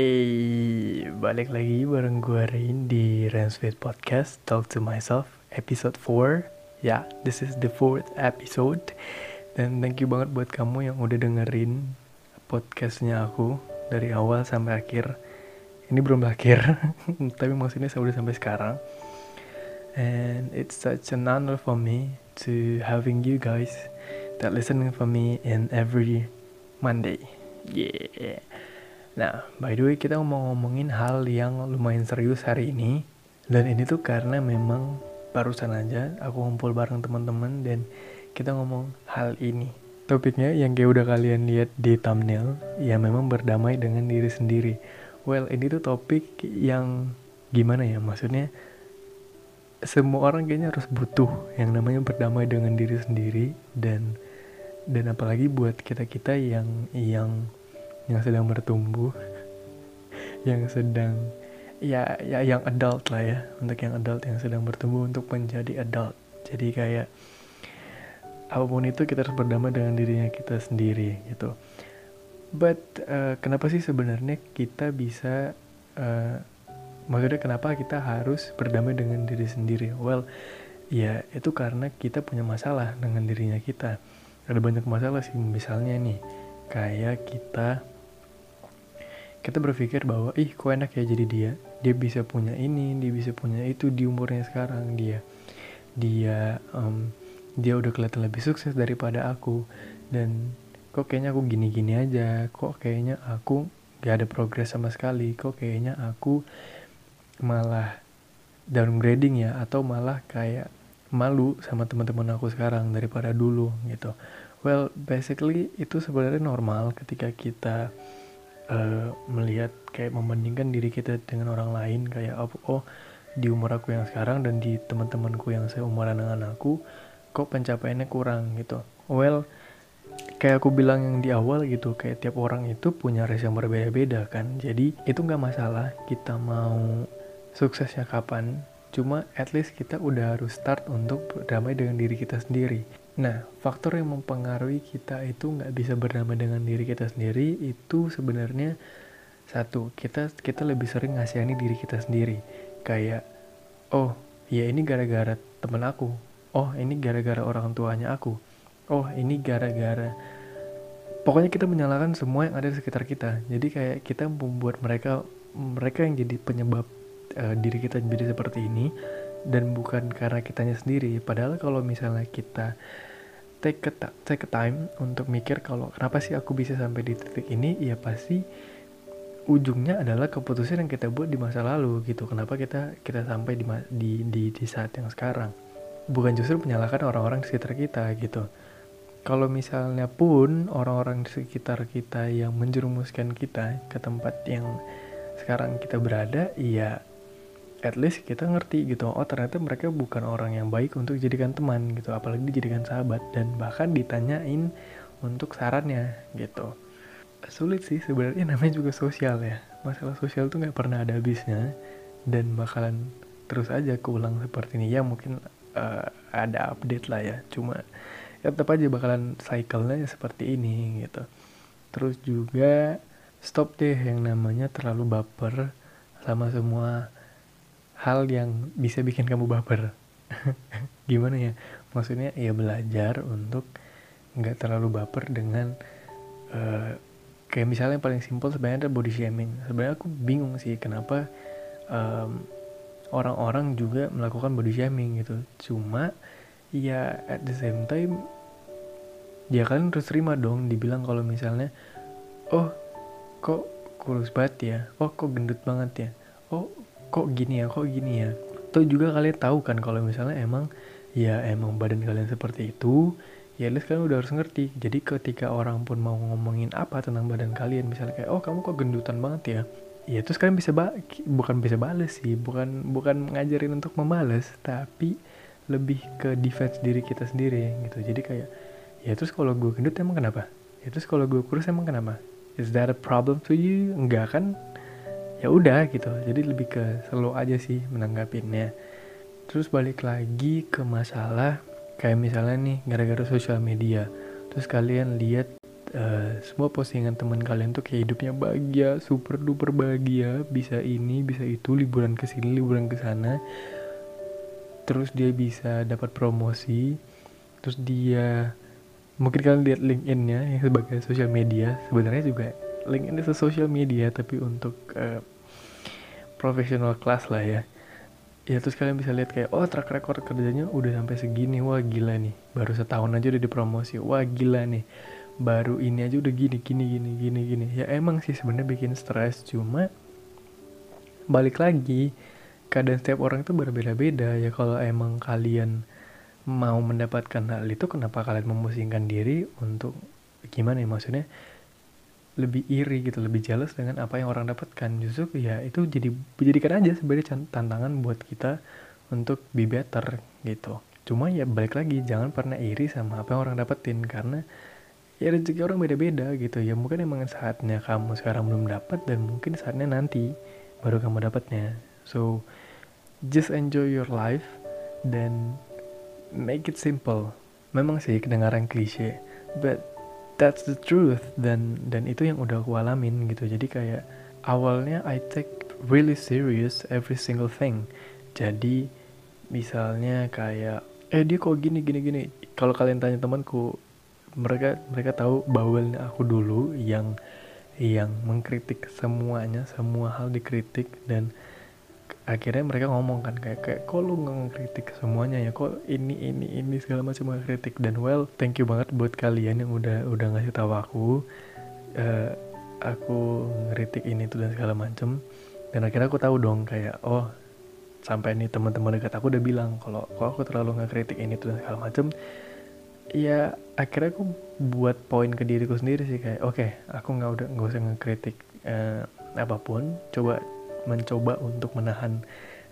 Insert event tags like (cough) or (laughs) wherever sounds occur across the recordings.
Eh, balik lagi bareng gue Rain di Ransfit Podcast Talk to Myself episode 4 Ya, yeah, this is the fourth episode. Dan thank you banget buat kamu yang udah dengerin podcastnya aku Dari awal sampai akhir. Ini belum berakhir, (laughs) tapi maksudnya saya udah sampai sekarang. And it's such an honor for me to having you guys that listening for me in every Monday. Yeah Nah, by the way kita mau ngomongin hal yang lumayan serius hari ini. Dan ini tuh karena memang barusan aja aku ngumpul bareng teman-teman dan kita ngomong hal ini. Topiknya yang kayak udah kalian lihat di thumbnail, ya memang berdamai dengan diri sendiri. Well, ini tuh topik yang gimana ya maksudnya semua orang kayaknya harus butuh yang namanya berdamai dengan diri sendiri dan dan apalagi buat kita kita yang yang yang sedang bertumbuh yang sedang ya ya yang adult lah ya untuk yang adult yang sedang bertumbuh untuk menjadi adult. Jadi kayak apa pun itu kita harus berdamai dengan dirinya kita sendiri gitu. But uh, kenapa sih sebenarnya kita bisa uh, maksudnya kenapa kita harus berdamai dengan diri sendiri? Well ya itu karena kita punya masalah dengan dirinya kita. Ada banyak masalah sih misalnya nih kayak kita kita berpikir bahwa ih kok enak ya jadi dia. Dia bisa punya ini dia bisa punya itu di umurnya sekarang. Dia dia um, dia udah kelihatan lebih sukses daripada aku. Dan kok kayaknya aku gini-gini aja. Kok kayaknya aku gak ada progres sama sekali. Kok kayaknya aku malah downgrading ya atau malah kayak malu sama teman-teman aku sekarang daripada dulu gitu. Well basically itu sebenarnya normal ketika kita uh, melihat kayak membandingkan diri kita dengan orang lain kayak oh, oh di umur aku yang sekarang dan di teman-temanku yang seumuran dengan aku kok pencapaiannya kurang gitu. Well kayak aku bilang yang di awal gitu kayak tiap orang itu punya race yang berbeda-beda kan. Jadi itu nggak masalah kita mau suksesnya kapan cuma at least kita udah harus start untuk berdamai dengan diri kita sendiri Nah, faktor yang mempengaruhi kita itu nggak bisa berdamai dengan diri kita sendiri itu sebenarnya satu, kita kita lebih sering ngasihani diri kita sendiri. Kayak, oh, ya ini gara-gara temen aku. Oh, ini gara-gara orang tuanya aku. Oh, ini gara-gara pokoknya kita menyalahkan semua yang ada di sekitar kita. Jadi kayak kita membuat mereka mereka yang jadi penyebab uh, diri kita jadi seperti ini dan bukan karena kitanya sendiri padahal kalau misalnya kita take a, take a time untuk mikir kalau kenapa sih aku bisa sampai di titik ini ya pasti ujungnya adalah keputusan yang kita buat di masa lalu gitu. Kenapa kita kita sampai di di di, di saat yang sekarang? Bukan justru menyalahkan orang-orang di sekitar kita gitu. Kalau misalnya pun orang-orang di sekitar kita yang menjerumuskan kita ke tempat yang sekarang kita berada ya at least kita ngerti gitu oh ternyata mereka bukan orang yang baik untuk dijadikan teman gitu apalagi dijadikan sahabat dan bahkan ditanyain untuk sarannya gitu. Sulit sih sebenarnya namanya juga sosial ya. Masalah sosial tuh nggak pernah ada habisnya dan bakalan terus aja keulang seperti ini. Ya mungkin uh, ada update lah ya cuma ya tetap aja bakalan cycle-nya seperti ini gitu. Terus juga stop deh yang namanya terlalu baper sama semua hal yang bisa bikin kamu baper. (laughs) Gimana ya? Maksudnya ya belajar untuk nggak terlalu baper dengan uh, kayak misalnya yang paling simpel sebenarnya ada body shaming. Sebenarnya aku bingung sih kenapa um, orang-orang juga melakukan body shaming gitu. Cuma ya at the same time ya kalian terus terima dong. Dibilang kalau misalnya oh kok kurus banget ya? Oh kok gendut banget ya? Oh kok gini ya kok gini ya? Atau juga kalian tahu kan kalau misalnya emang ya emang badan kalian seperti itu ya lu kalian udah harus ngerti. Jadi ketika orang pun mau ngomongin apa tentang badan kalian misalnya kayak oh kamu kok gendutan banget ya? Ya terus kalian bisa ba bukan bisa bales sih bukan bukan ngajarin untuk membalas tapi lebih ke defense diri kita sendiri gitu. Jadi kayak ya terus kalau gue gendut emang kenapa? Ya terus kalau gue kurus emang kenapa? Is that a problem to you? Enggak kan ya udah gitu. Jadi lebih ke slow aja sih menanggapinnya terus balik lagi ke masalah kayak misalnya nih gara-gara sosial media. Terus kalian lihat uh, semua postingan teman kalian tuh kayak hidupnya bahagia super duper bahagia. Bisa ini bisa itu liburan ke sini liburan ke sana. Terus dia bisa dapat promosi. Terus dia mungkin kalian lihat LinkedIn-nya yang sebagai sosial media sebenarnya juga LinkedIn itu sosial media tapi untuk uh, profesional class lah ya. Ya terus kalian bisa lihat kayak oh track record kerjanya udah sampai segini wah gila nih. Baru setahun aja udah dipromosi wah gila nih. Baru ini aja udah gini gini gini gini gini. Ya emang sih sebenarnya bikin stres cuma balik lagi keadaan setiap orang itu berbeda-beda. Ya kalau emang kalian mau mendapatkan hal itu kenapa kalian memusingkan diri untuk gimana ya maksudnya lebih iri gitu lebih jelas dengan apa yang orang dapatkan. Justru ya itu jadi dijadikan aja sebagai tantangan buat kita untuk be better gitu. Cuma ya balik lagi jangan pernah iri sama apa yang orang dapetin karena ya rezeki orang beda-beda gitu. Ya mungkin emang saatnya kamu sekarang belum dapat dan mungkin saatnya nanti baru kamu dapatnya. So just enjoy your life dan make it simple. Memang sih kedengaran klise, but that's the truth dan dan itu yang udah aku alamin gitu. Jadi kayak awalnya I take really serious every single thing. Jadi misalnya kayak eh dia kok gini gini gini. Kalau kalian tanya temanku, mereka mereka tahu bawelnya aku dulu yang yang mengkritik semuanya, semua hal dikritik dan akhirnya mereka ngomong kan kayak kayak kok lu ngekritik semuanya ya? Kok ini ini ini segala macam ngekritik? Dan well thank you banget buat kalian yang udah udah ngasih tahu aku uh, aku ngeritik ini tuh dan segala macem. Dan akhirnya aku tahu dong kayak oh sampai ini teman-teman dekat aku udah bilang kalau kok aku terlalu ngekritik ini tuh dan segala macem. Ya akhirnya aku buat poin ke diriku sendiri sih kayak oke okay, aku nggak udah nggak usah ngekritik uh, apa pun. Coba mencoba untuk menahan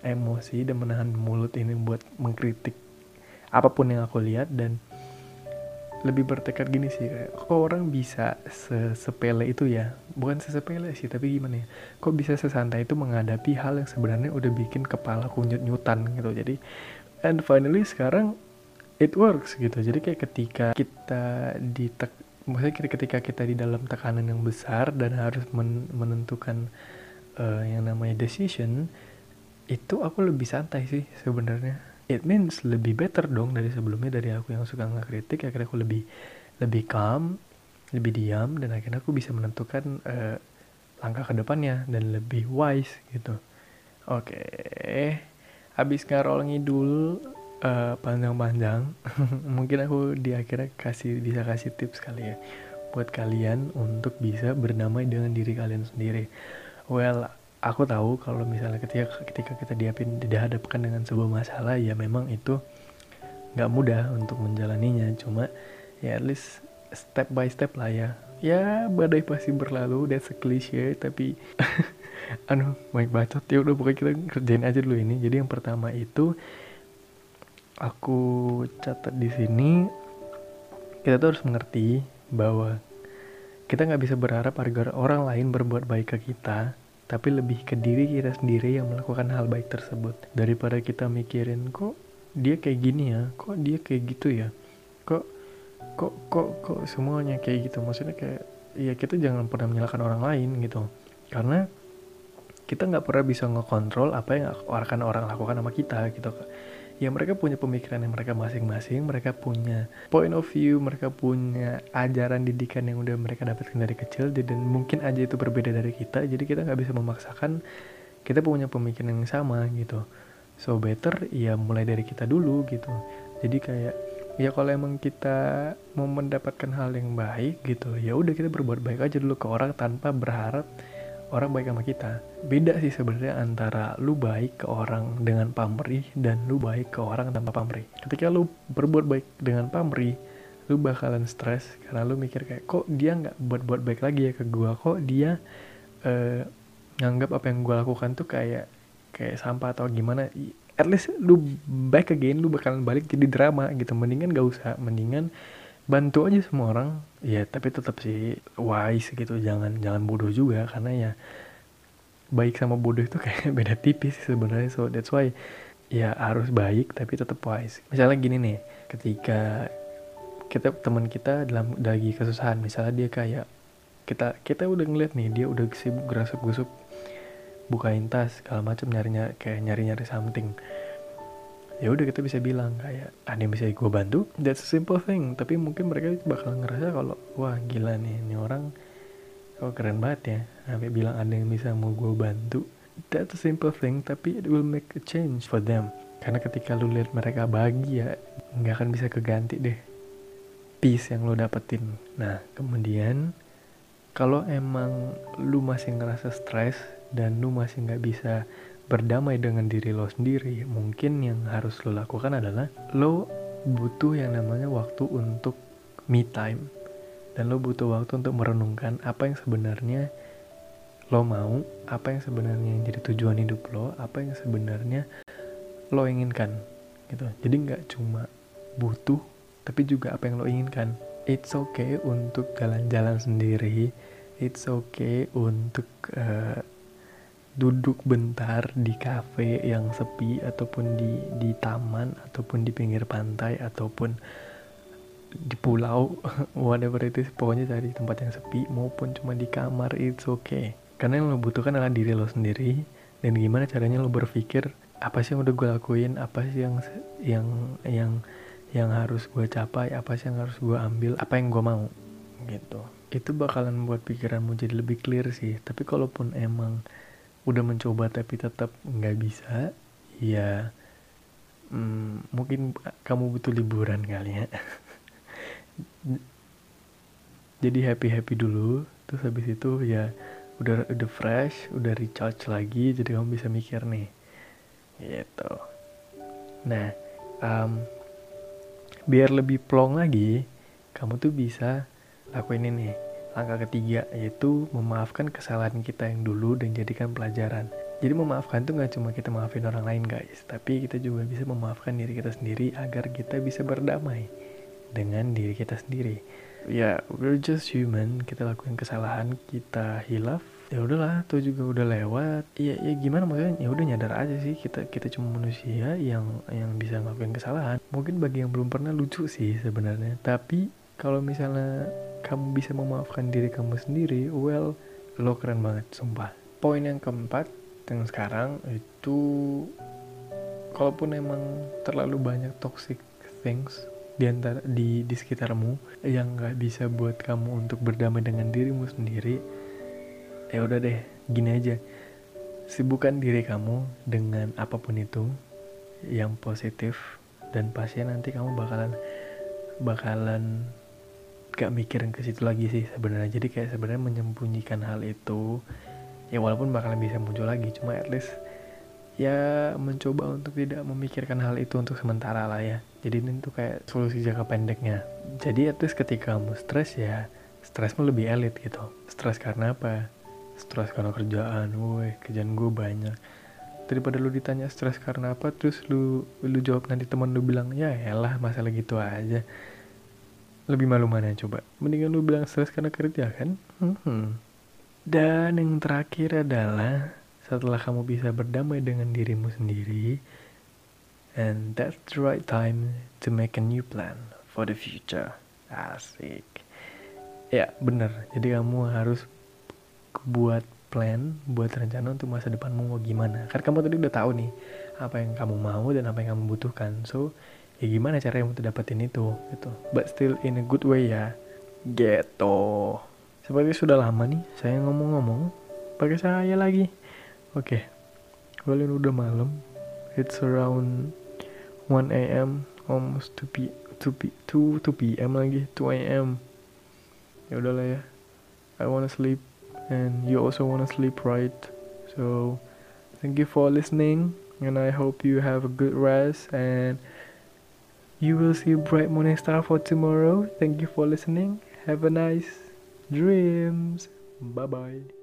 emosi dan menahan mulut ini buat mengkritik apa pun yang aku lihat dan lebih bertekad gini sih kok orang bisa sesepele itu ya? Bukan sesepele sih tapi gimana ya? Kok bisa sesantai itu menghadapi hal yang sebenarnya udah bikin kepala kunyut nyutan gitu. Jadi and finally sekarang it works gitu. Jadi kayak ketika kita di maksudnya ketika kita di dalam tekanan yang besar dan harus men menentukan uh, yang namanya decision itu aku lebih santai sih sebenarnya it means lebih better dong dari sebelumnya dari aku yang suka ngekritik akhirnya aku lebih lebih calm lebih diam dan akhirnya aku bisa menentukan uh, langkah ke depannya dan lebih wise gitu oke okay. habis ngarol ngidul uh, panjang-panjang (laughs) mungkin aku di akhirnya kasih bisa kasih tips kali ya buat kalian untuk bisa bernamai dengan diri kalian sendiri well aku tahu kalau misalnya ketika ketika kita dihadapin dihadapkan dengan sebuah masalah ya memang itu nggak mudah untuk menjalaninya. Cuma ya at least step by step lah ya. Ya badai pasti berlalu that's a cliche tapi (laughs) anu baik bacot. Ya udah pokoknya kita kerjain aja dulu ini. Jadi yang pertama itu aku catat di sini kita tuh harus mengerti bahwa kita nggak bisa berharap agar orang lain berbuat baik ke kita tapi lebih ke diri kita sendiri yang melakukan hal baik tersebut. Daripada kita mikirin kok dia kayak gini ya? Kok dia kayak gitu ya? Kok kok kok kok semuanya kayak gitu? Maksudnya kayak ya kita jangan pernah menyalahkan orang lain gitu. Karena kita nggak pernah bisa ngekontrol apa yang akan orang lakukan sama kita gitu ya mereka punya pemikiran yang mereka masing-masing mereka punya point of view mereka punya ajaran didikan yang udah mereka dapatkan dari kecil dan mungkin aja itu berbeda dari kita jadi kita nggak bisa memaksakan kita punya pemikiran yang sama gitu. So better ya mulai dari kita dulu gitu. Jadi kayak ya kalau emang kita mau mendapatkan hal yang baik gitu ya udah kita berbuat baik aja dulu ke orang tanpa berharap orang baik sama kita. Beda sih sebenarnya antara lu baik ke orang dengan pamrih dan lu baik ke orang tanpa pamrih. Ketika lu berbuat baik dengan pamrih lu bakalan stres karena lu mikir kayak kok dia nggak buat buat baik lagi ya ke gua? Kok dia uh, nganggap apa yang gua lakukan tuh kayak kayak sampah atau gimana? At least lu back again lu bakalan balik jadi drama gitu. Mendingan gak usah. Mendingan bantu aja semua orang. Ya tapi tetap sih wise gitu. Jangan jangan bodoh juga karena ya baik sama bodoh itu kayak (laughs) beda tipis sebenarnya. So that's why ya harus baik tapi tetap wise. Misalnya gini nih ketika kita teman kita dalam lagi kesusahan misalnya dia kayak kita kita udah ngeliat nih dia udah sibuk gerasuk gusuk bukain tas segala macam nyarinya kayak nyari nyari something ya udah kita bisa bilang kayak ada yang bisa gue bantu. That's a simple thing. Tapi mungkin mereka bakal ngerasa kalau wah gila nih ini orang kok keren banget ya. Sampai bilang ada yang bisa mau gue bantu. That's a simple thing tapi it will make a change for them. Karena ketika lu lihat mereka bahagia nggak akan bisa keganti deh peace yang lo dapetin. Nah kemudian kalau emang lu masih ngerasa stres dan lu masih nggak bisa berdamai dengan diri lo sendiri, mungkin yang harus lo lakukan adalah lo butuh yang namanya waktu untuk me time. Dan lo butuh waktu untuk merenungkan apa yang sebenarnya lo mau, apa yang sebenarnya yang jadi tujuan hidup lo, apa yang sebenarnya lo inginkan. gitu. Jadi nggak cuma butuh, tapi juga apa yang lo inginkan. It's okay untuk jalan-jalan sendiri. It's okay untuk uh, duduk bentar di kafe yang sepi ataupun di di taman ataupun di pinggir pantai ataupun di pulau (laughs) whatever itu pokoknya cari tempat yang sepi maupun cuma di kamar it's okay. Karena yang lo butuhkan adalah diri lo sendiri dan gimana caranya lo berpikir apa sih yang udah gue lakuin apa sih yang yang yang yang harus gue capai apa sih yang harus gue ambil apa yang gue mau gitu. Itu bakalan buat pikiranmu jadi lebih clear sih. Tapi kalaupun emang udah mencoba tapi tetap nggak bisa ya hmm, mungkin kamu butuh liburan kali ya. (laughs) Jadi happy happy dulu terus habis itu ya udah udah fresh udah recharge lagi jadi kamu bisa mikir nih gitu. Nah um, biar lebih plong lagi kamu tuh bisa lakuin ini Langkah ketiga yaitu memaafkan kesalahan kita yang dulu dan jadikan pelajaran. Jadi memaafkan itu nggak cuma kita maafin orang lain guys, tapi kita juga bisa memaafkan diri kita sendiri agar kita bisa berdamai dengan diri kita sendiri. Ya, yeah, we're just human, kita lakuin kesalahan, kita hilaf, ya udahlah, tuh juga udah lewat. Ya, ya gimana maksudnya? Ya udah nyadar aja sih, kita kita cuma manusia yang yang bisa ngelakuin kesalahan. Mungkin bagi yang belum pernah lucu sih sebenarnya, tapi kalau misalnya kamu bisa memaafkan diri kamu sendiri, well, lo keren banget, sumpah. Poin yang keempat, yang sekarang itu, kalaupun emang terlalu banyak toxic things di antara di di sekitarmu yang nggak bisa buat kamu untuk berdamai dengan dirimu sendiri, ya udah deh, gini aja, sibukkan diri kamu dengan apa pun itu yang positif dan pasti nanti kamu bakalan bakalan gak mikirin ke situ lagi sih sebenarnya. Jadi kayak sebenarnya menyembunyikan hal itu ya walaupun bakalan bisa muncul lagi cuma at least ya mencoba untuk tidak memikirkan hal itu untuk sementara lah ya. Jadi ini tuh kayak solusi jangka pendeknya. Jadi at least ketika kamu stres ya stresmu lebih elit gitu. Stres karena apa? Stres karena kerjaan woi kerjaan gue banyak. Daripada lu ditanya stres karena apa terus lu lu jawab nanti teman lu bilang ya elah masalah gitu aja lebih malu mana coba? Mendingan lu bilang stres karena kerja kan? Hmm. Dan yang terakhir adalah setelah kamu bisa berdamai dengan dirimu sendiri, and that's the right time to make a new plan for the future. Asik. Ya, bener. Jadi kamu harus buat plan, buat rencana untuk masa depanmu mau gimana. Karena kamu tadi udah tahu nih apa yang kamu mau dan apa yang kamu butuhkan. So, ya gimana caranya untuk dapetin itu gitu but still in a good way ya gitu seperti sudah lama nih saya ngomong-ngomong pakai saya lagi oke okay. kalian udah malam it's around 1 a.m. almost 2 p 2 p 2 2 p.m. lagi 2 a.m. ya udahlah ya I wanna sleep and you also wanna sleep right so thank you for listening and I hope you have a good rest and You will see bright morning star for tomorrow. Thank you for listening. Have a nice dreams. Bye bye.